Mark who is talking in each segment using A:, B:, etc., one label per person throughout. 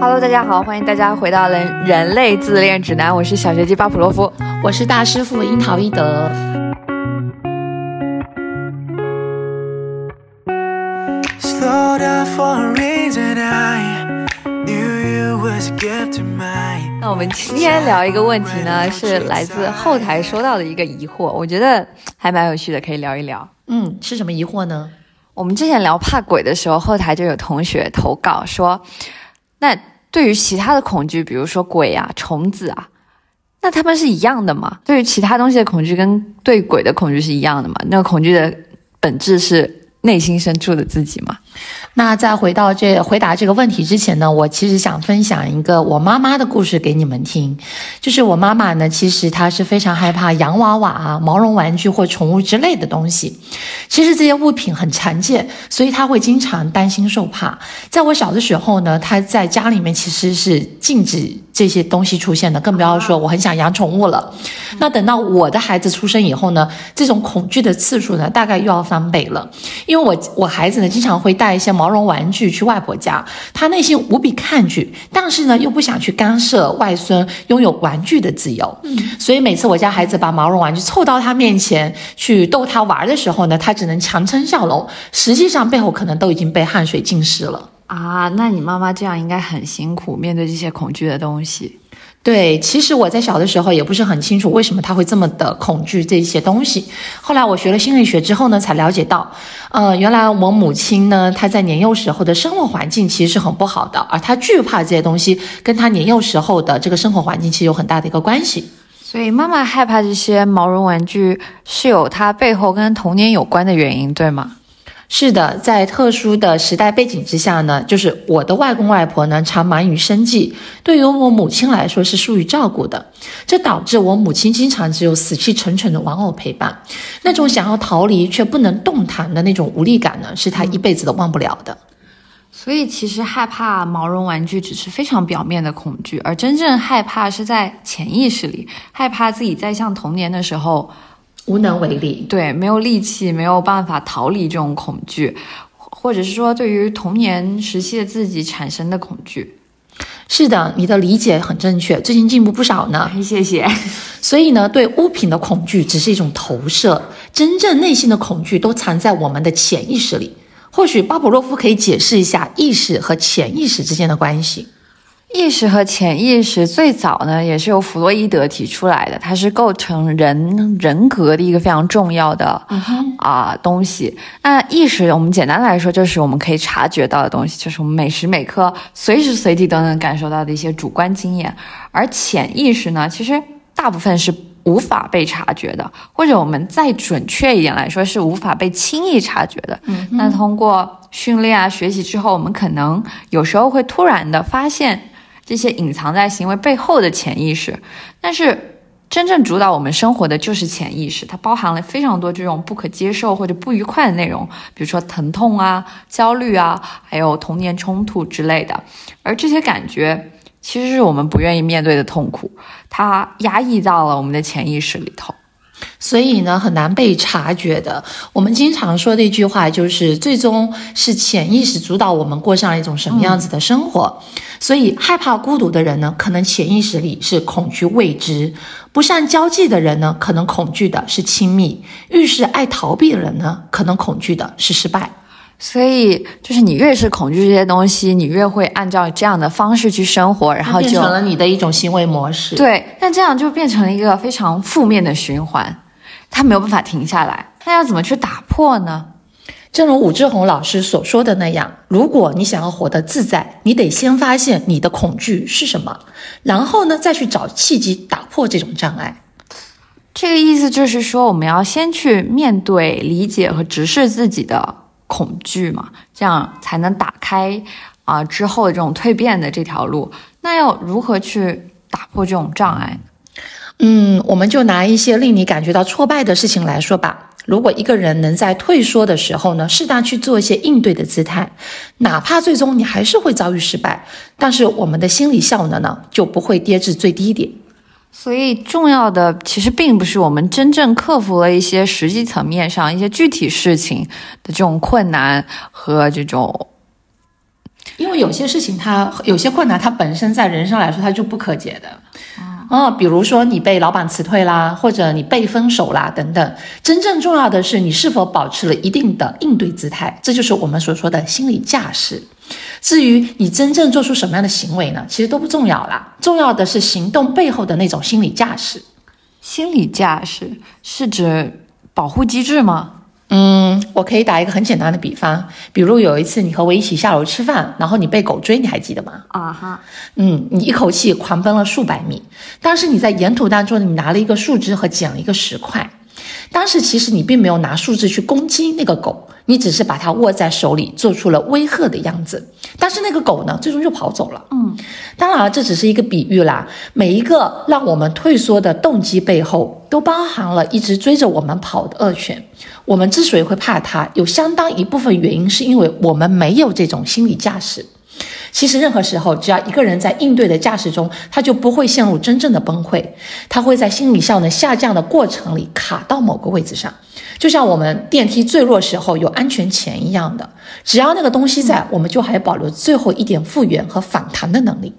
A: Hello，大家好，欢迎大家回到人人类自恋指南，我是小学鸡巴普洛夫，
B: 我是大师傅樱桃一德。
A: 那我们今天聊一个问题呢，是来自后台收到的一个疑惑，我觉得还蛮有趣的，可以聊一聊。
B: 嗯，是什么疑惑呢？
A: 我们之前聊怕鬼的时候，后台就有同学投稿说，那对于其他的恐惧，比如说鬼啊、虫子啊，那他们是一样的吗？对于其他东西的恐惧跟对鬼的恐惧是一样的吗？那个恐惧的本质是内心深处的自己吗？
B: 那在回到这回答这个问题之前呢，我其实想分享一个我妈妈的故事给你们听。就是我妈妈呢，其实她是非常害怕洋娃娃啊、毛绒玩具或宠物之类的东西。其实这些物品很常见，所以她会经常担心受怕。在我小的时候呢，她在家里面其实是禁止这些东西出现的，更不要说我很想养宠物了。那等到我的孩子出生以后呢，这种恐惧的次数呢，大概又要翻倍了。因为我我孩子呢，经常会带一些毛。毛绒玩具去外婆家，他内心无比抗拒，但是呢又不想去干涉外孙拥有玩具的自由。嗯，所以每次我家孩子把毛绒玩具凑到他面前去逗他玩的时候呢，他只能强撑笑容，实际上背后可能都已经被汗水浸湿了
A: 啊。那你妈妈这样应该很辛苦，面对这些恐惧的东西。
B: 对，其实我在小的时候也不是很清楚为什么他会这么的恐惧这些东西。后来我学了心理学之后呢，才了解到，呃，原来我母亲呢，她在年幼时候的生活环境其实是很不好的，而她惧怕这些东西，跟她年幼时候的这个生活环境其实有很大的一个关系。
A: 所以妈妈害怕这些毛绒玩具，是有她背后跟童年有关的原因，对吗？
B: 是的，在特殊的时代背景之下呢，就是我的外公外婆呢常忙于生计，对于我母亲来说是疏于照顾的，这导致我母亲经常只有死气沉沉的玩偶陪伴，那种想要逃离却不能动弹的那种无力感呢，是她一辈子都忘不了的。
A: 所以其实害怕毛绒玩具只是非常表面的恐惧，而真正害怕是在潜意识里，害怕自己在像童年的时候。
B: 无能为力，
A: 对，没有力气，没有办法逃离这种恐惧，或者是说对于童年时期的自己产生的恐惧。
B: 是的，你的理解很正确，最近进步不少呢。
A: 谢谢。
B: 所以呢，对物品的恐惧只是一种投射，真正内心的恐惧都藏在我们的潜意识里。或许巴甫洛夫可以解释一下意识和潜意识之间的关系。
A: 意识和潜意识最早呢，也是由弗洛伊德提出来的，它是构成人人格的一个非常重要的啊东西。那意识，我们简单来说，就是我们可以察觉到的东西，就是我们每时每刻、随时随地都能感受到的一些主观经验。而潜意识呢，其实大部分是无法被察觉的，或者我们再准确一点来说，是无法被轻易察觉的。那通过训练啊、学习之后，我们可能有时候会突然的发现。这些隐藏在行为背后的潜意识，但是真正主导我们生活的就是潜意识，它包含了非常多这种不可接受或者不愉快的内容，比如说疼痛啊、焦虑啊，还有童年冲突之类的。而这些感觉其实是我们不愿意面对的痛苦，它压抑到了我们的潜意识里头。
B: 所以呢，很难被察觉的。我们经常说的一句话就是，最终是潜意识主导我们过上一种什么样子的生活。所以，害怕孤独的人呢，可能潜意识里是恐惧未知；不善交际的人呢，可能恐惧的是亲密；遇事爱逃避的人呢，可能恐惧的是失败。
A: 所以，就是你越是恐惧这些东西，你越会按照这样的方式去生活，然后就
B: 变成了你的一种行为模式。
A: 对，那这样就变成了一个非常负面的循环，它没有办法停下来。那要怎么去打破呢？
B: 正如武志红老师所说的那样，如果你想要活得自在，你得先发现你的恐惧是什么，然后呢，再去找契机打破这种障碍。
A: 这个意思就是说，我们要先去面对、理解和直视自己的。恐惧嘛，这样才能打开啊之后的这种蜕变的这条路。那要如何去打破这种障碍？
B: 嗯，我们就拿一些令你感觉到挫败的事情来说吧。如果一个人能在退缩的时候呢，适当去做一些应对的姿态，哪怕最终你还是会遭遇失败，但是我们的心理效能呢就不会跌至最低点。
A: 所以，重要的其实并不是我们真正克服了一些实际层面上一些具体事情的这种困难和这种
B: 因为有些事情它有些困难，它本身在人生来说它就不可解的。嗯，比如说你被老板辞退啦，或者你被分手啦等等。真正重要的是你是否保持了一定的应对姿态，这就是我们所说的心理架势。至于你真正做出什么样的行为呢？其实都不重要啦，重要的是行动背后的那种心理架势。
A: 心理架势是指保护机制吗？
B: 嗯，我可以打一个很简单的比方，比如有一次你和我一起下楼吃饭，然后你被狗追，你还记得吗？
A: 啊哈，
B: 嗯，你一口气狂奔了数百米，当时你在沿途当中，你拿了一个树枝和捡了一个石块，当时其实你并没有拿树枝去攻击那个狗，你只是把它握在手里，做出了威吓的样子。但是那个狗呢，最终就跑走了。嗯，当然了，这只是一个比喻啦。每一个让我们退缩的动机背后，都包含了一直追着我们跑的恶犬。我们之所以会怕它，有相当一部分原因是因为我们没有这种心理架势。其实任何时候，只要一个人在应对的驾驶中，他就不会陷入真正的崩溃。他会在心理效能下降的过程里卡到某个位置上，就像我们电梯坠落时候有安全钳一样的。只要那个东西在，我们就还保留最后一点复原和反弹的能力。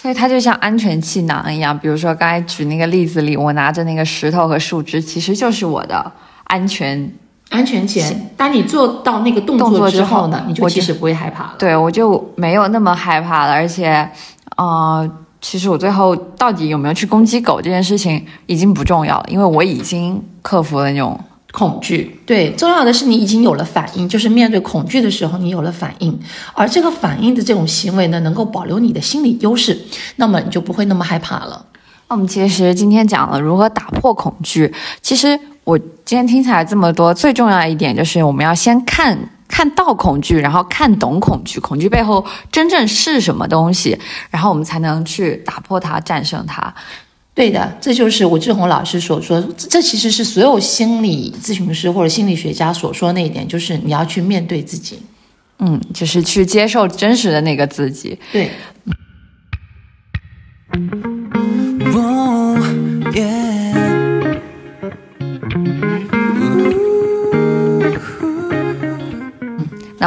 A: 所以它就像安全气囊一样。比如说刚才举那个例子里，我拿着那个石头和树枝，其实就是我的安全。
B: 安全前。当你做到那个动作之后呢，你就其实不会害怕了。
A: 对，我就没有那么害怕了。而且，呃，其实我最后到底有没有去攻击狗这件事情已经不重要了，因为我已经克服了那种
B: 恐惧。对，重要的是你已经有了反应，就是面对恐惧的时候你有了反应，而这个反应的这种行为呢，能够保留你的心理优势，那么你就不会那么害怕了。
A: 那我们其实今天讲了如何打破恐惧，其实。我今天听起来这么多，最重要的一点就是我们要先看看到恐惧，然后看懂恐惧，恐惧背后真正是什么东西，然后我们才能去打破它、战胜它。
B: 对的，这就是吴志红老师所说，这其实是所有心理咨询师或者心理学家所说那一点，就是你要去面对自己，
A: 嗯，就是去接受真实的那个自己。
B: 对。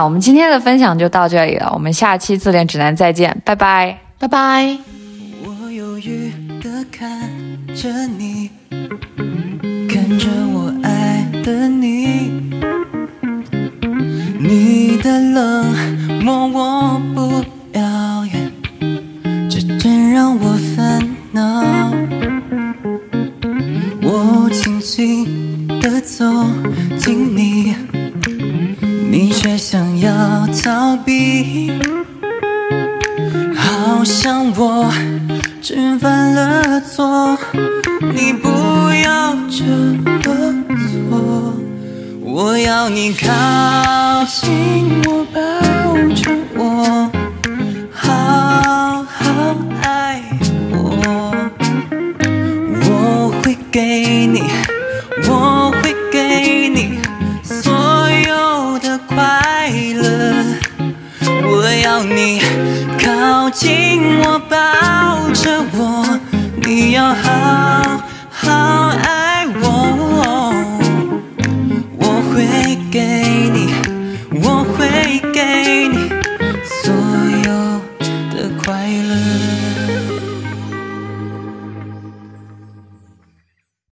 A: 我们今天的分享就到这里了，我们下期自恋指南再见，拜拜，
B: 拜拜。
C: 我犹豫的看着你，看着我爱的你，你的冷漠我不我只犯了错，你不要这么做。我要你靠近我，抱着我，紧握，抱着我，你要好好爱。